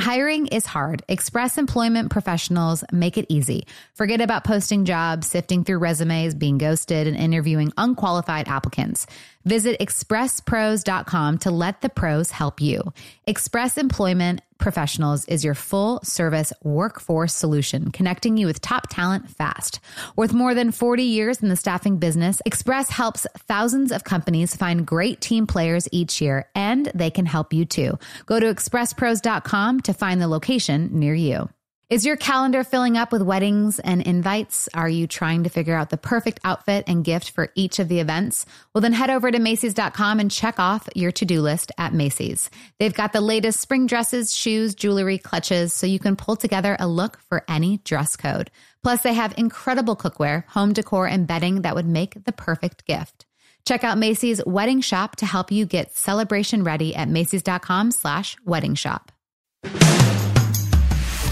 Hiring is hard. Express Employment professionals make it easy. Forget about posting jobs, sifting through resumes, being ghosted, and interviewing unqualified applicants. Visit expresspros.com to let the pros help you. Express Employment Professionals is your full service workforce solution, connecting you with top talent fast. With more than 40 years in the staffing business, Express helps thousands of companies find great team players each year, and they can help you too. Go to expresspros.com to find the location near you. Is your calendar filling up with weddings and invites? Are you trying to figure out the perfect outfit and gift for each of the events? Well, then head over to Macy's.com and check off your to do list at Macy's. They've got the latest spring dresses, shoes, jewelry, clutches, so you can pull together a look for any dress code. Plus, they have incredible cookware, home decor, and bedding that would make the perfect gift. Check out Macy's Wedding Shop to help you get celebration ready at Macy's.com slash wedding shop.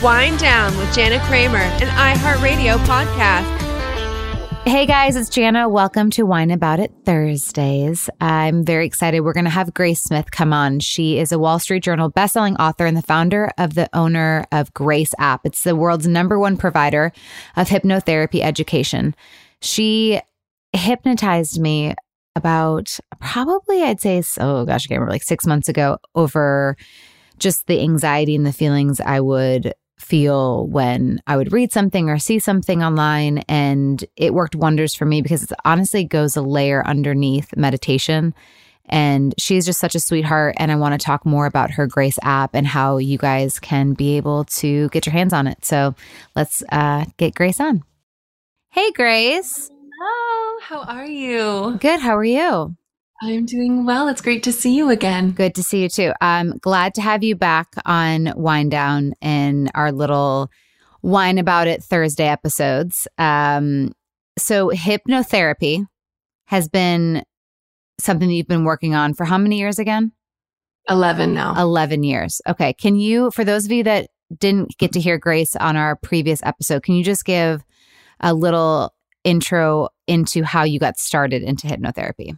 Wind Down with Jana Kramer, an iHeartRadio podcast. Hey guys, it's Jana. Welcome to Wine About It Thursdays. I'm very excited. We're going to have Grace Smith come on. She is a Wall Street Journal bestselling author and the founder of the owner of Grace app. It's the world's number one provider of hypnotherapy education. She hypnotized me about probably, I'd say, oh gosh, I can't remember, like six months ago over just the anxiety and the feelings I would feel when I would read something or see something online. And it worked wonders for me because it honestly goes a layer underneath meditation. And she's just such a sweetheart. And I want to talk more about her Grace app and how you guys can be able to get your hands on it. So let's uh, get Grace on. Hey, Grace. Hello. How are you? Good. How are you? I'm doing well. It's great to see you again. Good to see you too. I'm glad to have you back on Wind Down in our little Wine About It Thursday episodes. Um, so, hypnotherapy has been something that you've been working on for how many years again? 11 now. 11 years. Okay. Can you, for those of you that didn't get to hear Grace on our previous episode, can you just give a little intro into how you got started into hypnotherapy?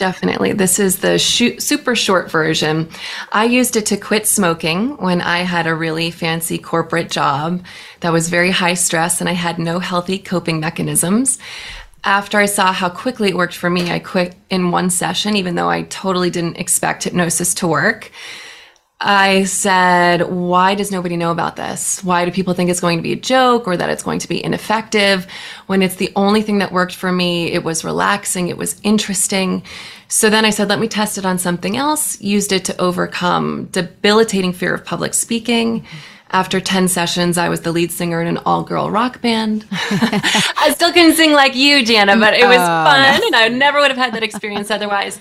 Definitely. This is the sh- super short version. I used it to quit smoking when I had a really fancy corporate job that was very high stress and I had no healthy coping mechanisms. After I saw how quickly it worked for me, I quit in one session, even though I totally didn't expect hypnosis to work. I said, why does nobody know about this? Why do people think it's going to be a joke or that it's going to be ineffective? When it's the only thing that worked for me, it was relaxing, it was interesting. So then I said, let me test it on something else, used it to overcome debilitating fear of public speaking. After 10 sessions, I was the lead singer in an all girl rock band. I still couldn't sing like you, Jana, but it was oh, fun no. and I never would have had that experience otherwise.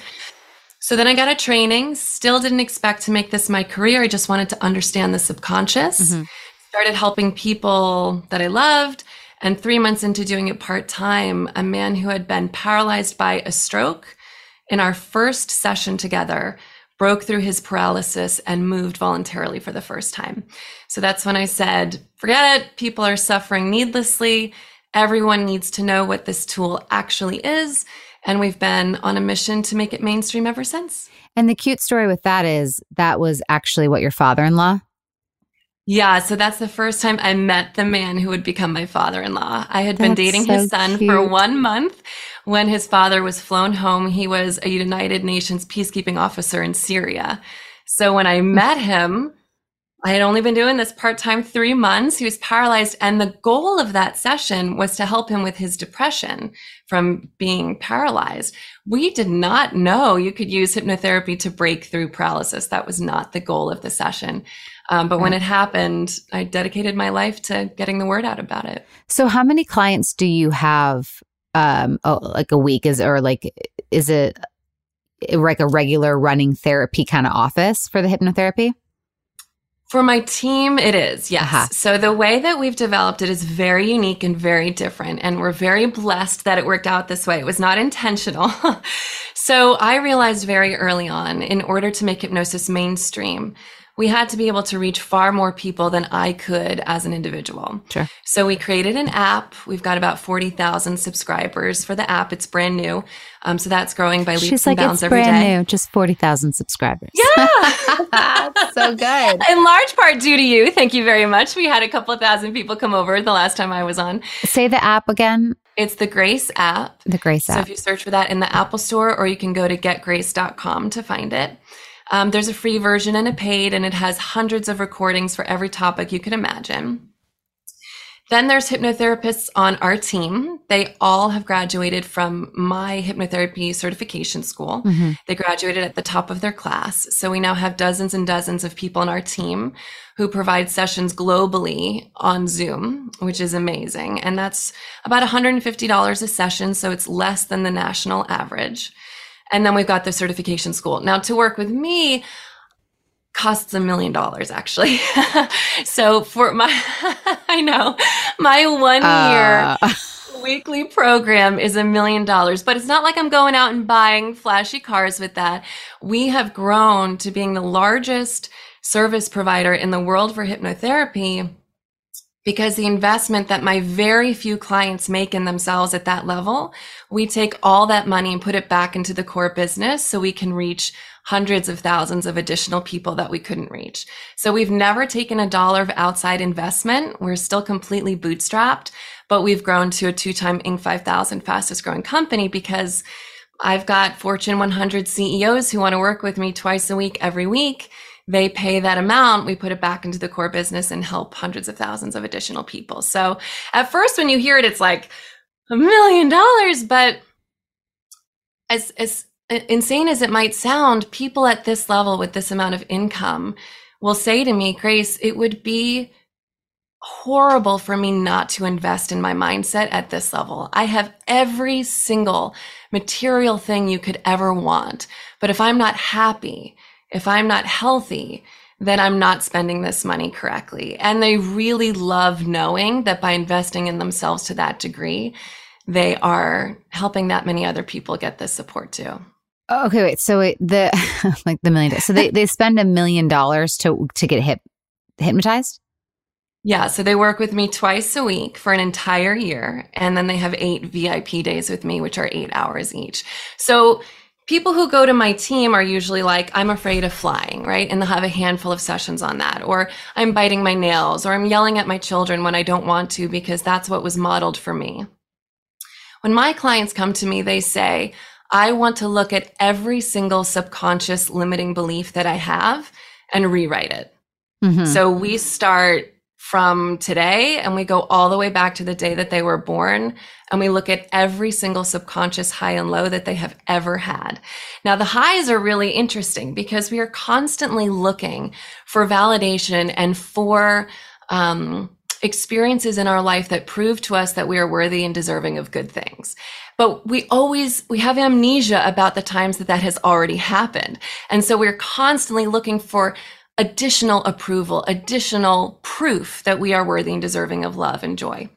So then I got a training, still didn't expect to make this my career. I just wanted to understand the subconscious. Mm-hmm. Started helping people that I loved. And three months into doing it part time, a man who had been paralyzed by a stroke in our first session together broke through his paralysis and moved voluntarily for the first time. So that's when I said, forget it. People are suffering needlessly. Everyone needs to know what this tool actually is. And we've been on a mission to make it mainstream ever since. And the cute story with that is that was actually what your father in law yeah, so that's the first time I met the man who would become my father in law. I had that's been dating so his son cute. for one month when his father was flown home. He was a United Nations peacekeeping officer in Syria. So when I met him, I had only been doing this part time three months. He was paralyzed. And the goal of that session was to help him with his depression from being paralyzed. We did not know you could use hypnotherapy to break through paralysis. That was not the goal of the session. Um, but when it happened, I dedicated my life to getting the word out about it. So, how many clients do you have? Um, oh, like a week is, or like, is it like a regular running therapy kind of office for the hypnotherapy? For my team, it is, yes. Uh-huh. So the way that we've developed it is very unique and very different. And we're very blessed that it worked out this way. It was not intentional. so I realized very early on, in order to make hypnosis mainstream, we had to be able to reach far more people than I could as an individual. Sure. So we created an app. We've got about 40,000 subscribers for the app. It's brand new. Um, so that's growing by leaps She's and like, bounds it's brand day. new, just 40,000 subscribers. Yeah. that's so good. In large part due to you. Thank you very much. We had a couple of thousand people come over the last time I was on. Say the app again. It's the Grace app. The Grace app. So if you search for that in the Apple Store, or you can go to getgrace.com to find it. Um, there's a free version and a paid, and it has hundreds of recordings for every topic you could imagine. Then there's hypnotherapists on our team. They all have graduated from my hypnotherapy certification school. Mm-hmm. They graduated at the top of their class. So we now have dozens and dozens of people on our team who provide sessions globally on Zoom, which is amazing. And that's about $150 a session. So it's less than the national average. And then we've got the certification school. Now to work with me costs a million dollars actually. so for my, I know my one year uh. weekly program is a million dollars, but it's not like I'm going out and buying flashy cars with that. We have grown to being the largest service provider in the world for hypnotherapy because the investment that my very few clients make in themselves at that level, we take all that money and put it back into the core business so we can reach hundreds of thousands of additional people that we couldn't reach. So we've never taken a dollar of outside investment. We're still completely bootstrapped, but we've grown to a two time Inc. 5000 fastest growing company because I've got Fortune 100 CEOs who want to work with me twice a week, every week they pay that amount, we put it back into the core business and help hundreds of thousands of additional people. So at first, when you hear it, it's like a million dollars, but as, as insane as it might sound, people at this level with this amount of income will say to me, Grace, it would be horrible for me not to invest in my mindset at this level. I have every single material thing you could ever want. But if I'm not happy, if I'm not healthy, then I'm not spending this money correctly. And they really love knowing that by investing in themselves to that degree, they are helping that many other people get this support too. Oh, okay, wait. So wait, the like the million. So they they spend a million dollars to to get hip hypnotized. Yeah, so they work with me twice a week for an entire year, and then they have eight VIP days with me, which are eight hours each. So people who go to my team are usually like, I'm afraid of flying, right? And they'll have a handful of sessions on that. Or I'm biting my nails, or I'm yelling at my children when I don't want to because that's what was modeled for me. When my clients come to me, they say, I want to look at every single subconscious limiting belief that I have and rewrite it. Mm-hmm. So we start from today and we go all the way back to the day that they were born and we look at every single subconscious high and low that they have ever had. Now the highs are really interesting because we are constantly looking for validation and for um, experiences in our life that prove to us that we are worthy and deserving of good things but we always we have amnesia about the times that that has already happened and so we're constantly looking for additional approval, additional proof that we are worthy and deserving of love and joy.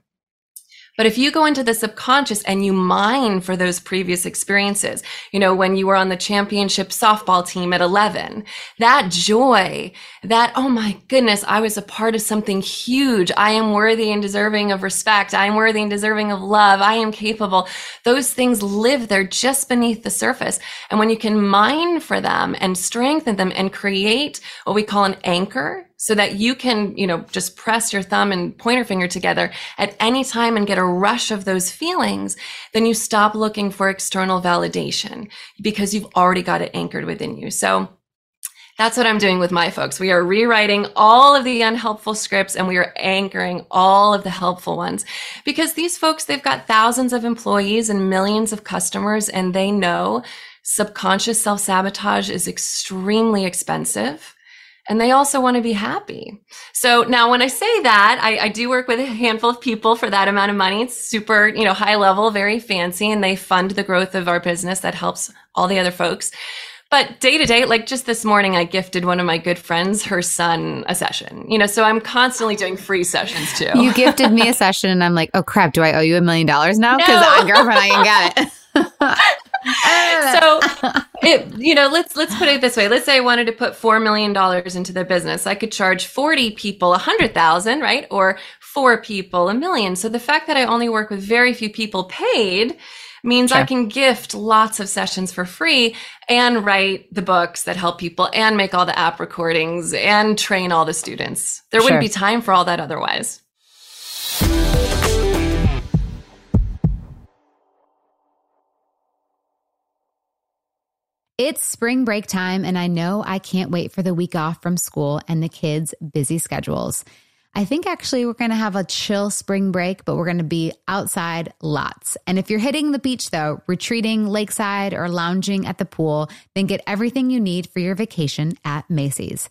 But if you go into the subconscious and you mine for those previous experiences, you know, when you were on the championship softball team at 11, that joy, that, oh my goodness, I was a part of something huge. I am worthy and deserving of respect. I am worthy and deserving of love. I am capable. Those things live there just beneath the surface. And when you can mine for them and strengthen them and create what we call an anchor, so that you can, you know, just press your thumb and pointer finger together at any time and get a rush of those feelings, then you stop looking for external validation because you've already got it anchored within you. So that's what I'm doing with my folks. We are rewriting all of the unhelpful scripts and we are anchoring all of the helpful ones because these folks, they've got thousands of employees and millions of customers and they know subconscious self sabotage is extremely expensive and they also want to be happy. So now when I say that, I, I, do work with a handful of people for that amount of money. It's super, you know, high level, very fancy, and they fund the growth of our business that helps all the other folks. But day to day, like just this morning, I gifted one of my good friends, her son, a session. You know, so I'm constantly doing free sessions too. You gifted me a session, and I'm like, oh crap, do I owe you a million dollars now? Because no. girlfriend, I can get it. so it, you know let's let's put it this way let's say i wanted to put four million dollars into the business i could charge 40 people a hundred thousand right or four people a million so the fact that i only work with very few people paid means sure. I can gift lots of sessions for free and write the books that help people and make all the app recordings and train all the students. There wouldn't be time for all that otherwise. It's spring break time, and I know I can't wait for the week off from school and the kids' busy schedules. I think actually we're going to have a chill spring break, but we're going to be outside lots. And if you're hitting the beach though, retreating lakeside or lounging at the pool, then get everything you need for your vacation at Macy's.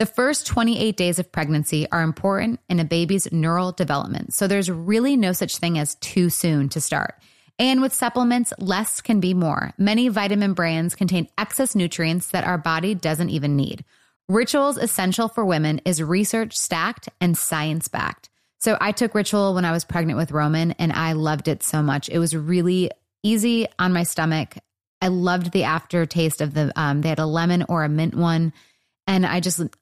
The first 28 days of pregnancy are important in a baby's neural development, so there's really no such thing as too soon to start. And with supplements, less can be more. Many vitamin brands contain excess nutrients that our body doesn't even need. Ritual's Essential for Women is research stacked and science backed. So I took Ritual when I was pregnant with Roman and I loved it so much. It was really easy on my stomach. I loved the aftertaste of the, um, they had a lemon or a mint one. And I just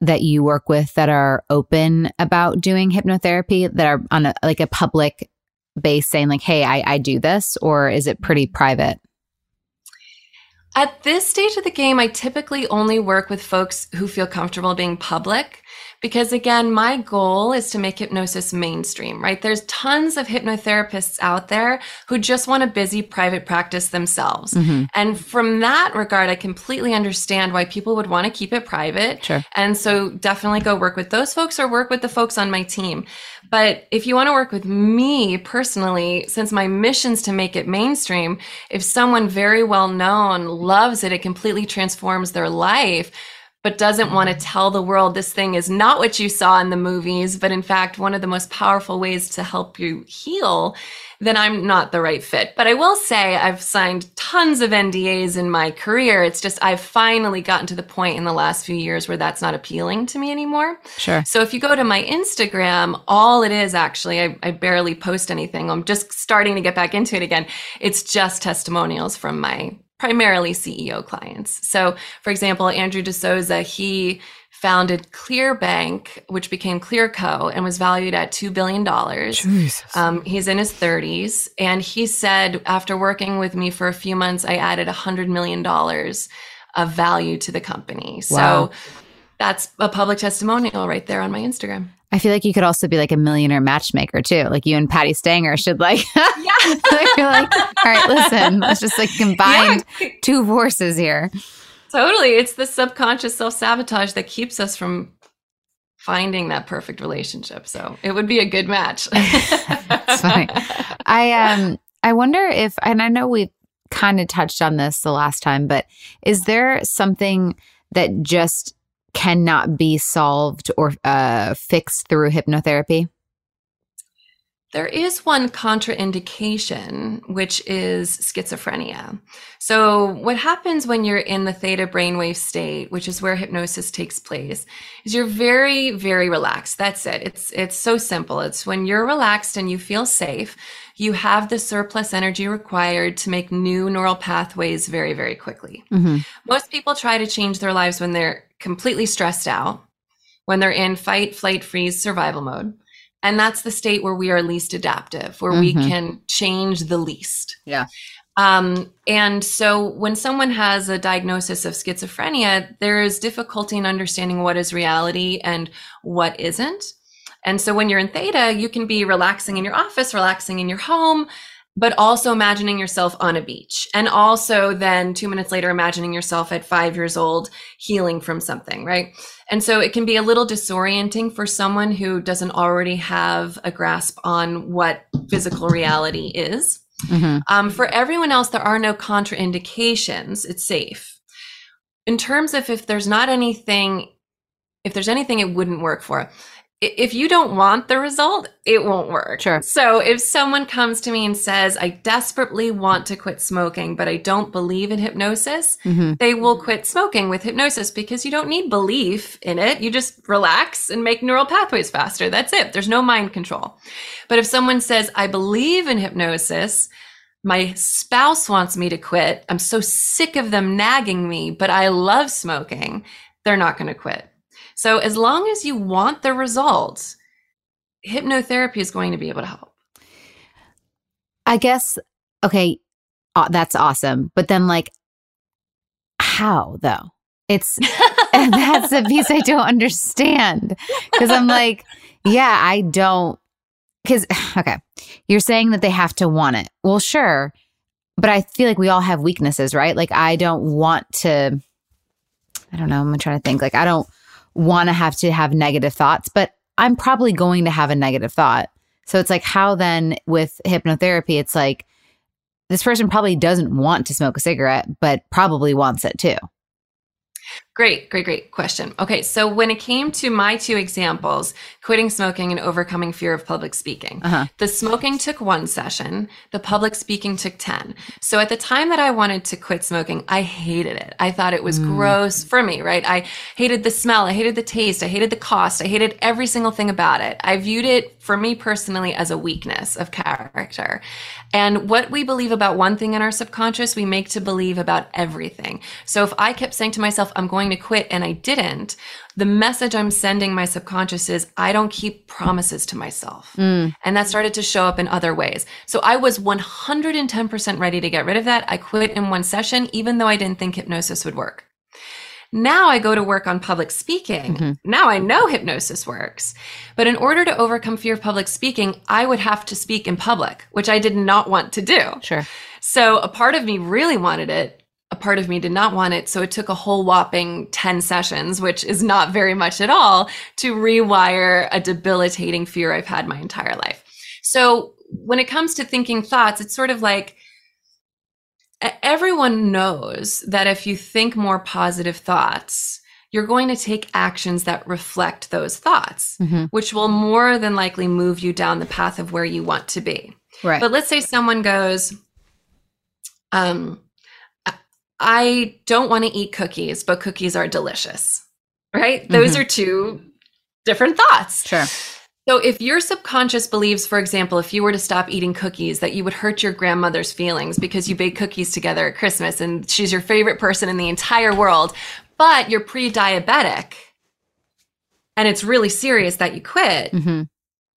that you work with that are open about doing hypnotherapy that are on a, like a public base saying like hey I, I do this or is it pretty private? At this stage of the game i typically only work with folks who feel comfortable being public because again, my goal is to make hypnosis mainstream, right? There's tons of hypnotherapists out there who just want a busy private practice themselves. Mm-hmm. And from that regard, I completely understand why people would want to keep it private. Sure. And so definitely go work with those folks or work with the folks on my team. But if you want to work with me personally, since my mission's to make it mainstream, if someone very well known loves it, it completely transforms their life but doesn't want to tell the world this thing is not what you saw in the movies, but in fact, one of the most powerful ways to help you heal, then I'm not the right fit. But I will say I've signed tons of NDAs in my career. It's just I've finally gotten to the point in the last few years where that's not appealing to me anymore. Sure. So if you go to my Instagram, all it is actually, I, I barely post anything. I'm just starting to get back into it again. It's just testimonials from my primarily CEO clients. So, for example, Andrew D'Souza, he founded Clearbanc, which became ClearCo and was valued at $2 billion. Um, he's in his 30s. And he said, after working with me for a few months, I added $100 million of value to the company. Wow. So that's a public testimonial right there on my Instagram. I feel like you could also be like a millionaire matchmaker too. Like you and Patti Stanger should like, you're like, all right, listen, let's just like combine two forces here. Totally. It's the subconscious self sabotage that keeps us from finding that perfect relationship. So it would be a good match. It's funny. I um I wonder if and I know we kind of touched on this the last time, but is there something that just cannot be solved or uh, fixed through hypnotherapy? There is one contraindication, which is schizophrenia. So, what happens when you're in the theta brainwave state, which is where hypnosis takes place, is you're very, very relaxed. That's it. It's it's so simple. It's when you're relaxed and you feel safe, you have the surplus energy required to make new neural pathways very, very quickly. Mm-hmm. Most people try to change their lives when they're completely stressed out, when they're in fight, flight, freeze, survival mode. And that's the state where we are least adaptive, where we Mhm. can change the least. Yeah. Um, and so when someone has a diagnosis of schizophrenia, there is difficulty in understanding what is reality and what isn't. And so when you're in theta, you can be relaxing in your office, relaxing in your home, but also imagining yourself on a beach. And also then two minutes later, imagining yourself at five years old healing from something, right? And so it can be a little disorienting for someone who doesn't already have a grasp on what physical reality is. Mm-hmm. Um, for everyone else, there are no contraindications. It's safe. In terms of if there's not anything, if there's anything it wouldn't work for, if you don't want the result, it won't work. Sure. So if someone comes to me and says, I desperately want to quit smoking, but I don't believe in hypnosis, Mm-hmm. they will quit smoking with hypnosis because you don't need belief in it. You just relax and make neural pathways faster. That's it. There's no mind control. But if someone says, I believe in hypnosis, my spouse wants me to quit. I'm so sick of them nagging me, but I love smoking. They're not going to quit. So as long as you want the results, hypnotherapy is going to be able to help. I guess, okay, uh, that's awesome. But then, like, how though? It's, and that's the piece I don't understand. Cause I'm like, yeah, I don't, cause, okay, you're saying that they have to want it. Well, sure. But I feel like we all have weaknesses, right? Like, I don't want to, I don't know. I'm trying to think. Like, I don't want to have to have negative thoughts, but I'm probably going to have a negative thought. So it's like, how then with hypnotherapy, it's like this person probably doesn't want to smoke a cigarette, but probably wants it too. Great, great, great question. Okay, so when it came to my two examples, quitting smoking and overcoming fear of public speaking, Uh-huh. the smoking took one session, the public speaking took 10. So at the time that I wanted to quit smoking, I hated it. I thought it was gross for me, right? I hated the smell, I hated the taste, I hated the cost, I hated every single thing about it. I viewed it for me personally as a weakness of character. And what we believe about one thing in our subconscious, we make to believe about everything. So if I kept saying to myself, I'm going to quit and I didn't, the message I'm sending my subconscious is I don't keep promises to myself. Mm. And that started to show up in other ways. So I was 110% ready to get rid of that. I quit in one session, even though I didn't think hypnosis would work. Now I go to work on public speaking. Mm-hmm. Now I know hypnosis works. But in order to overcome fear of public speaking, I would have to speak in public, which I did not want to do. Sure. So a part of me really wanted it. Part of me did not want it. So it took a whole whopping 10 sessions, which is not very much at all, to rewire a debilitating fear I've had my entire life. So when it comes to thinking thoughts, it's sort of like everyone knows that if you think more positive thoughts, you're going to take actions that reflect those thoughts, Mm-hmm. which will more than likely move you down the path of where you want to be. Right. But let's say someone goes, um, I don't want to eat cookies, but cookies are delicious. Right? Those Mhm. are two different thoughts. sure. So if your subconscious believes, for example, if you were to stop eating cookies, that you would hurt your grandmother's feelings because you bake cookies together at Christmas and she's your favorite person in the entire world, but you're pre-diabetic and it's really serious that you quit, hmm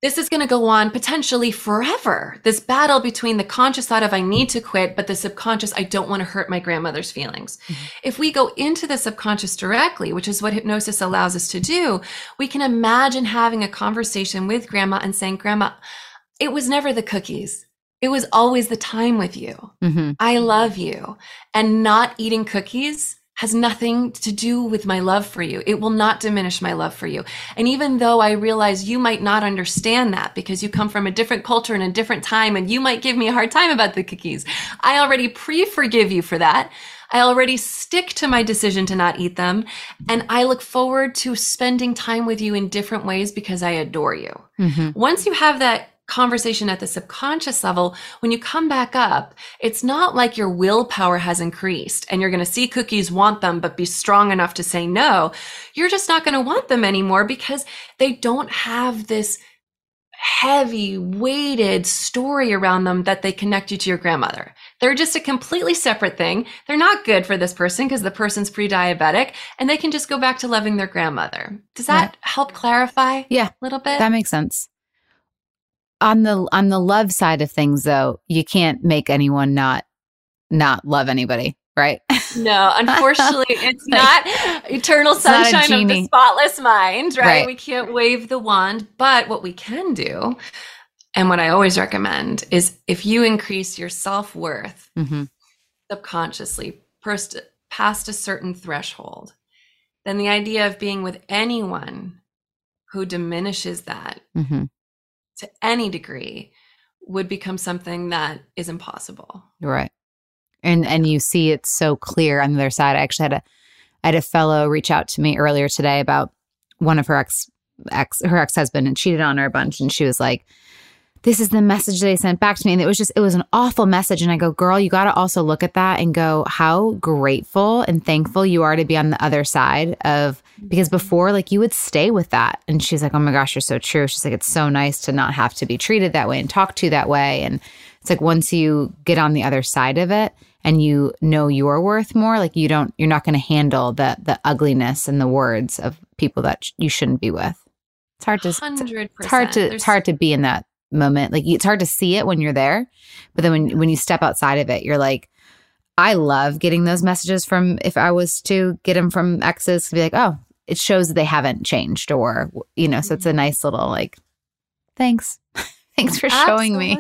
this is going to go on potentially forever. This battle between the conscious thought of I need to quit, but the subconscious, I don't want to hurt my grandmother's feelings. If we go into the subconscious directly, which is what hypnosis allows us to do, we can imagine having a conversation with grandma and saying, Grandma, it was never the cookies. It was always the time with you. hmm I love you. And not eating cookies has nothing to do with my love for you. It will not diminish my love for you. And even though I realize you might not understand that because you come from a different culture and a different time and you might give me a hard time about the cookies, I already pre forgive you for that. I already stick to my decision to not eat them. And I look forward to spending time with you in different ways because I adore you. hmm Once you have that conversation at the subconscious level, when you come back up, it's not like your willpower has increased and you're going to see cookies, want them, but be strong enough to say no. You're just not going to want them anymore because they don't have this heavy weighted story around them that they connect you to your grandmother. They're just a completely separate thing. They're not good for this person because the person's pre-diabetic and they can just go back to loving their grandmother. Does that help clarify Yeah. a little bit? That makes sense. On the on the love side of things, though, you can't make anyone not not love anybody, right? No, unfortunately, it's Like, not eternal it's not sunshine of the spotless mind, right? Right. We can't wave the wand, but what we can do, and what I always recommend, is if you increase your self worth hmm subconsciously first past a certain threshold, then the idea of being with anyone who diminishes that hmm to any degree would become something that is impossible. Right. And and you see it so clear on the other side. I actually had a I had a fellow reach out to me earlier today about one of her ex ex her ex husband and cheated on her a bunch, and she was like, "This is the message they sent back to me," and it was just it was an awful message. And I go, "Girl, you got to also look at that and go how grateful and thankful you are to be on the other side of because before like you would stay with that." And she's like, "Oh my gosh, you're so true." She's like, "It's so nice to not have to be treated that way and talked to that way." And it's like once you get on the other side of it and you know your worth more, like you don't, you're not going to handle the the ugliness and the words of people that you shouldn't be with. It's hard to it's, Hundred it's hard to it's hard to be in that moment. Like it's hard to see it when you're there, but then when when you step outside of it, you're like, I love getting those messages from if I was to get them from exes to be like, oh, it shows that they haven't changed or you know, so it's a nice little like, thanks, thanks for showing me.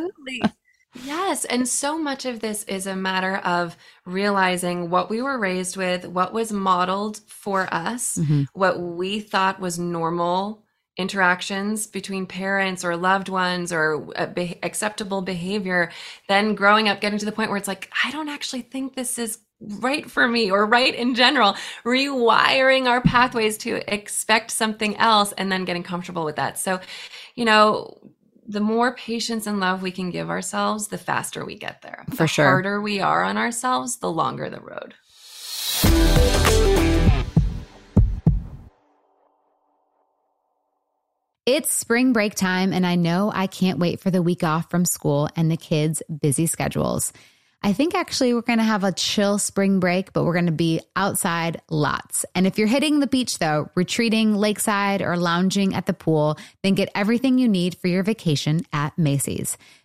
Yes. And so much of this is a matter of realizing what we were raised with, what was modeled for us, Mhm. what we thought was normal interactions between parents or loved ones or uh, be- acceptable behavior. Then growing up, getting to the point where it's like, I don't actually think this is right for me or right in general, rewiring our pathways to expect something else and then getting comfortable with that. So, you know, the more patience and love we can give ourselves, the faster we get there. For the sure. harder we are on ourselves, the longer the road. It's spring break time, and I know I can't wait for the week off from school and the kids' busy schedules. I think actually we're going to have a chill spring break, but we're going to be outside lots. And if you're hitting the beach, though, retreating lakeside or lounging at the pool, then get everything you need for your vacation at Macy's.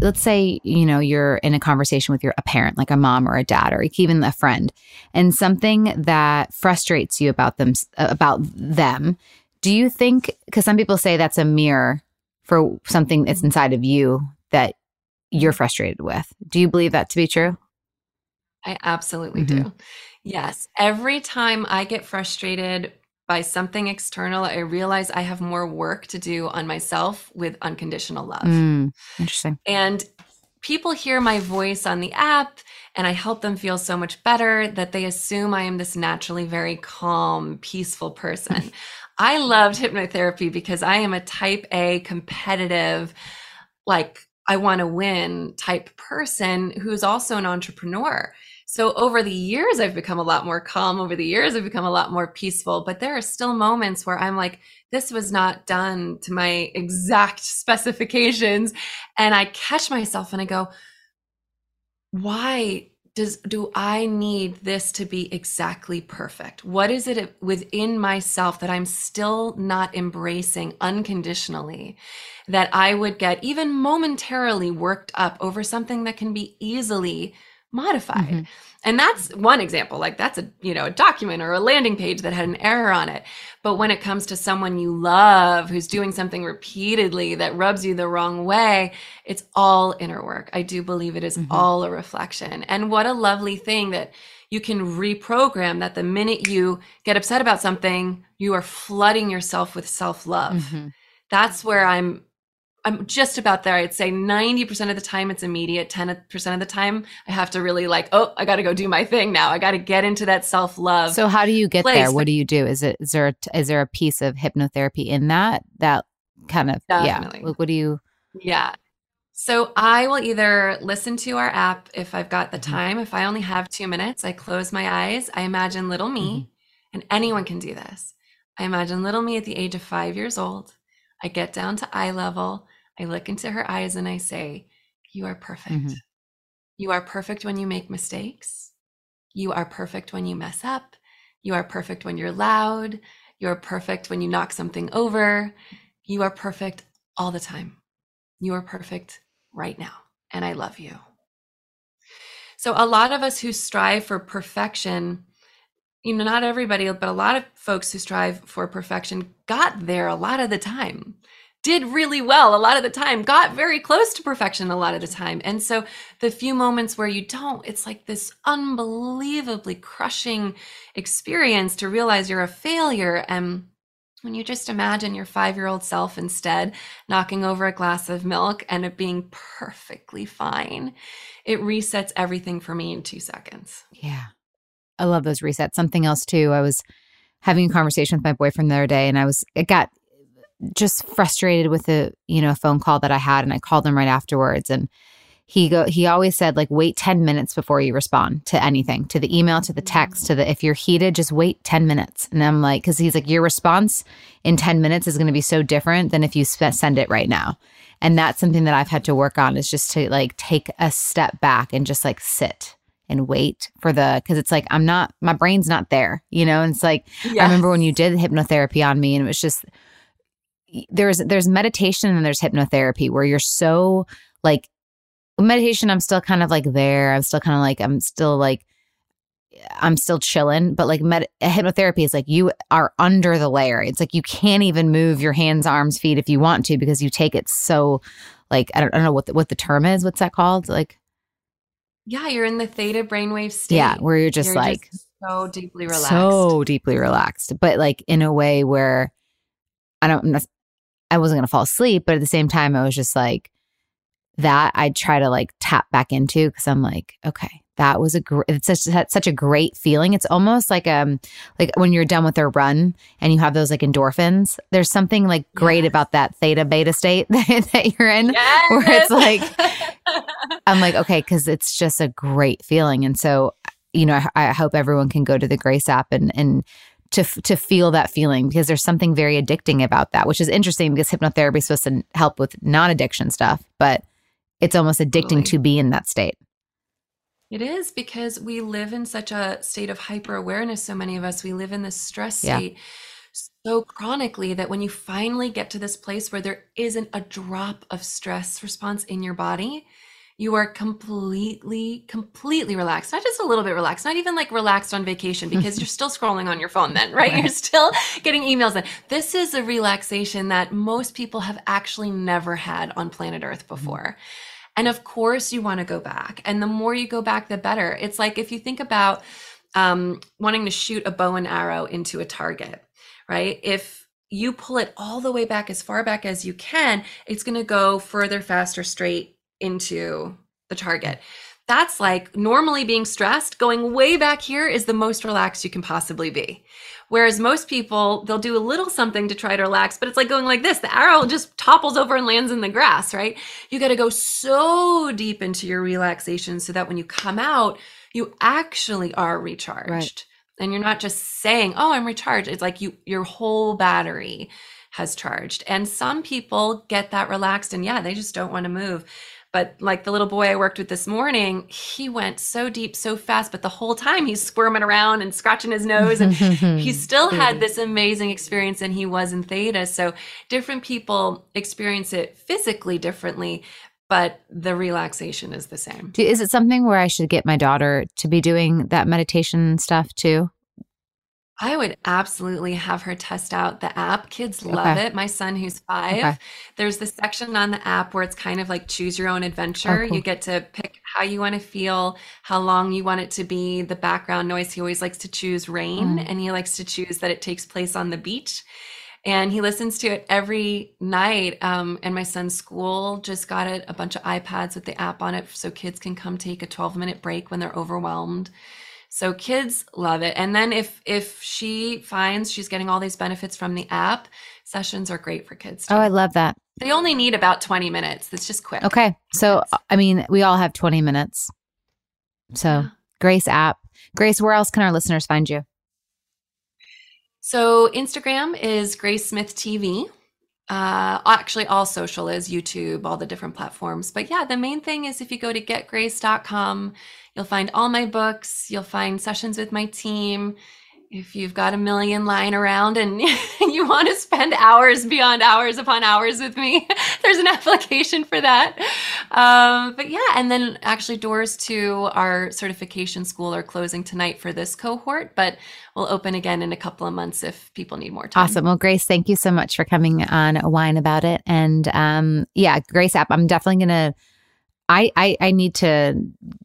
let's say you know you're in a conversation with your a parent like a mom or a dad or even a friend and something that frustrates you about them about them do you think because some people say that's a mirror for something that's inside of you that you're frustrated with. Do you believe that to be true? I absolutely mm-hmm. do. Yes. Every time i get frustrated by something external, I realize I have more work to do on myself with unconditional love. Mm, interesting. And people hear my voice on the app and I help them feel so much better that they assume I am this naturally very calm, peaceful person. I loved hypnotherapy because I am a type A competitive, like I want to win type person who's also an entrepreneur. So over the years, I've become a lot more calm. Over the years, I've become a lot more peaceful. But there are still moments where I'm like, this was not done to my exact specifications. And I catch myself and I go, why does do I need this to be exactly perfect? What is it within myself that I'm still not embracing unconditionally that I would get even momentarily worked up over something that can be easily modified. Mm-hmm. And that's one example. Like that's a, you know, a document or a landing page that had an error on it. But when it comes to someone you love who's doing something repeatedly that rubs you the wrong way, it's all inner work. I do believe it is mm-hmm. all a reflection. And what a lovely thing that you can reprogram that the minute you get upset about something, you are flooding yourself with self-love. Mm-hmm. That's where I'm I'm just about there. I'd say 90% of the time it's immediate. 10% of the time I have to really like, oh, I got to go do my thing now. I got to get into that self-love. So how do you get place. there? What do you do? Is it is there is there a piece of hypnotherapy in that that kind of Definitely. yeah. What do you Yeah. So I will either listen to our app if I've got the mm-hmm. time. If I only have 2 minutes, I close my eyes, I imagine little me, mm-hmm. and anyone can do this. I imagine little me at the age of 5 years old. I get down to eye level I look into her eyes and I say, You are perfect. Mm-hmm. You are perfect when you make mistakes. You are perfect when you mess up. You are perfect when you're loud. You are perfect when you knock something over. You are perfect all the time. You are perfect right now. And I love you. So, a lot of us who strive for perfection, you know, not everybody, but a lot of folks who strive for perfection got there a lot of the time did really well a lot of the time, got very close to perfection a lot of the time. And so the few moments where you don't, it's like this unbelievably crushing experience to realize you're a failure. And when you just imagine your five year old self instead knocking over a glass of milk and it being perfectly fine, it resets everything for me in two seconds. Yeah. I love those resets. Something else too. I was having a conversation with my boyfriend the other day and I was, it got just frustrated with the you know a phone call that I had, and I called him right afterwards, and he go he always said like wait 10 minutes before you respond to anything to the email to the text to the if you're heated just wait 10 minutes and i'm like because he's like your response in 10 minutes is going to be so different than if you send it right now and that's something that i've had to work on is just to like take a step back and just like sit and wait for the because it's like I'm not my brain's not there, you know. And it's like Yeah. I remember when you did hypnotherapy on me, and it was just there's there's meditation and there's hypnotherapy where you're so like meditation. I'm still kind of like there. I'm still kind of like I'm still like I'm still chilling, but like med- hypnotherapy is like you are under the layer. It's like you can't even move your hands, arms, feet if you want to because you take it so like I don't, I don't know what the, what the term is. What's that called? Like Yeah, you're in the theta brainwave state. yeah, where you're just You're like so deeply relaxed. so deeply relaxed, but like in a way where I don't, I wasn't gonna fall asleep, but at the same time, I was just like that. I'd try to like tap back into because I'm like, okay, that was a great. It's such that's such a great feeling. It's almost like um like when you're done with a run and you have those like endorphins. There's something like great Yes. about that theta beta state that, that you're in. Yes. where it's like I'm like, okay, because it's just a great feeling. And so, you know, I, I hope everyone can go to the Grace app and and to to feel that feeling because there's something very addicting about that, which is interesting because hypnotherapy is supposed to help with non-addiction stuff, but it's almost addicting Totally. to be in that state. It is because we live in such a state of hyper awareness. So many of us, we live in this stress Yeah. state so chronically that when you finally get to this place where there isn't a drop of stress response in your body, you are completely, completely relaxed. Not just a little bit relaxed, not even like relaxed on vacation because you're still scrolling on your phone then, right? You're still getting emails then. This is a relaxation that most people have actually never had on planet Earth before. And of course, you want to go back. And the more you go back, the better. It's like if you think about um, wanting to shoot a bow and arrow into a target, right? If you pull it all the way back as far back as you can, it's going to go further, faster, straight into the target. That's like normally being stressed, going way back here is the most relaxed you can possibly be. Whereas most people, they'll do a little something to try to relax, but it's like going like this. The arrow just topples over and lands in the grass, right? You got to go so deep into your relaxation so that when you come out, you actually are recharged. And you're not just saying, "Oh, I'm recharged." It's like you your whole battery has charged. And some people get that relaxed and yeah, they just don't want to move. But like the little boy I worked with this morning, he went so deep so fast, but the whole time he's squirming around and scratching his nose and he still had this amazing experience and he was in theta. So different people experience it physically differently, but the relaxation is the same. Is it something where I should get my daughter to be doing that meditation stuff too? I would absolutely have her test out the app. Kids love Okay. it. My son, who's five, Okay. there's the section on the app where it's kind of like choose your own adventure. Oh, cool. You get to pick how you want to feel, how long you want it to be, the background noise. He always likes to choose rain Mm. and he likes to choose that it takes place on the beach. And he listens to it every night. Um, and my son's school just got it a bunch of iPads with the app on it so kids can come take a 12 minute break when they're overwhelmed. So kids love it. And then if if she finds she's getting all these benefits from the app, sessions are great for kids. Too. Oh, I love that. they only need about 20 minutes. It's just quick. Okay. So, I mean, we all have 20 minutes. So, Yeah. Grace app. Grace, where else can our listeners find you? So Instagram is Grace Smith TV. Uh, actually, all social is YouTube, all the different platforms. But yeah, the main thing is if you go to getgrace.com, you'll find all my books, you'll find sessions with my team. If you've got a million lying around and you want to spend hours beyond hours upon hours with me, there's an application for that. Um, but yeah, and then actually, doors to our certification school are closing tonight for this cohort, but we'll open again in a couple of months if people need more time. Awesome. Well, Grace, thank you so much for coming on wine about it. And um, yeah, Grace app. I'm definitely gonna. I, I I need to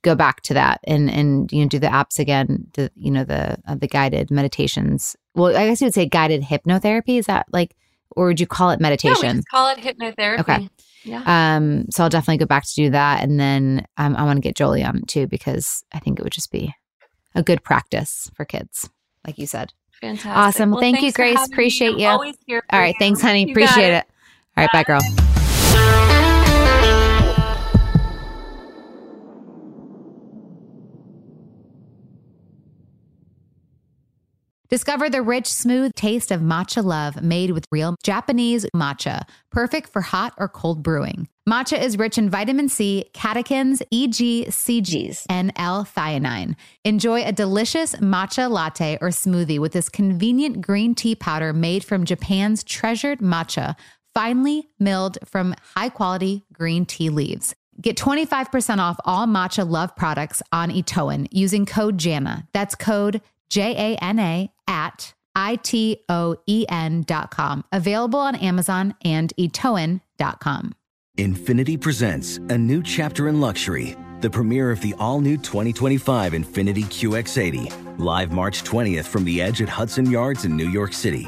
go back to that and and you know do the apps again. The you know the uh, the guided meditations. Well, I guess you would say guided hypnotherapy. Is that like, or would you call it Yeah, we meditation? just call it hypnotherapy. Okay. Yeah. Um, so I'll definitely go back to do that, and then um, I want to get Jolie on it too because I think it would just be a good practice for kids, like you said. Fantastic. awesome. Well, Thank you, Grace. Appreciate you. Always here. All right, you. thanks, honey. You Appreciate it. All right, bye, girl. Discover the rich, smooth taste of matcha love made with real Japanese matcha, perfect for hot or cold brewing. Matcha is rich in vitamin C, catechins, EGCGs, and L-theanine. Enjoy a delicious matcha latte or smoothie with this convenient green tea powder made from Japan's treasured matcha, finely milled from high-quality green tea leaves. Get 25% off all Matcha Love products on Itoen using code JANA. That's code J A N A at I T O E N dot com. Available on Amazon and dot com. Infiniti presents a new chapter in luxury, the premiere of the all new 2025 Infiniti QX80, live March 20th from the edge at Hudson Yards in New York City,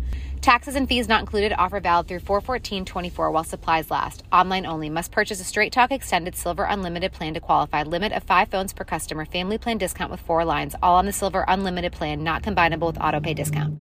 Taxes and fees not included. Offer valid through 41424 while supplies last. Online only. Must purchase a Straight Talk Extended Silver Unlimited plan to qualify. Limit of five phones per customer. Family plan discount with four lines. All on the Silver Unlimited plan. Not combinable with auto pay discount.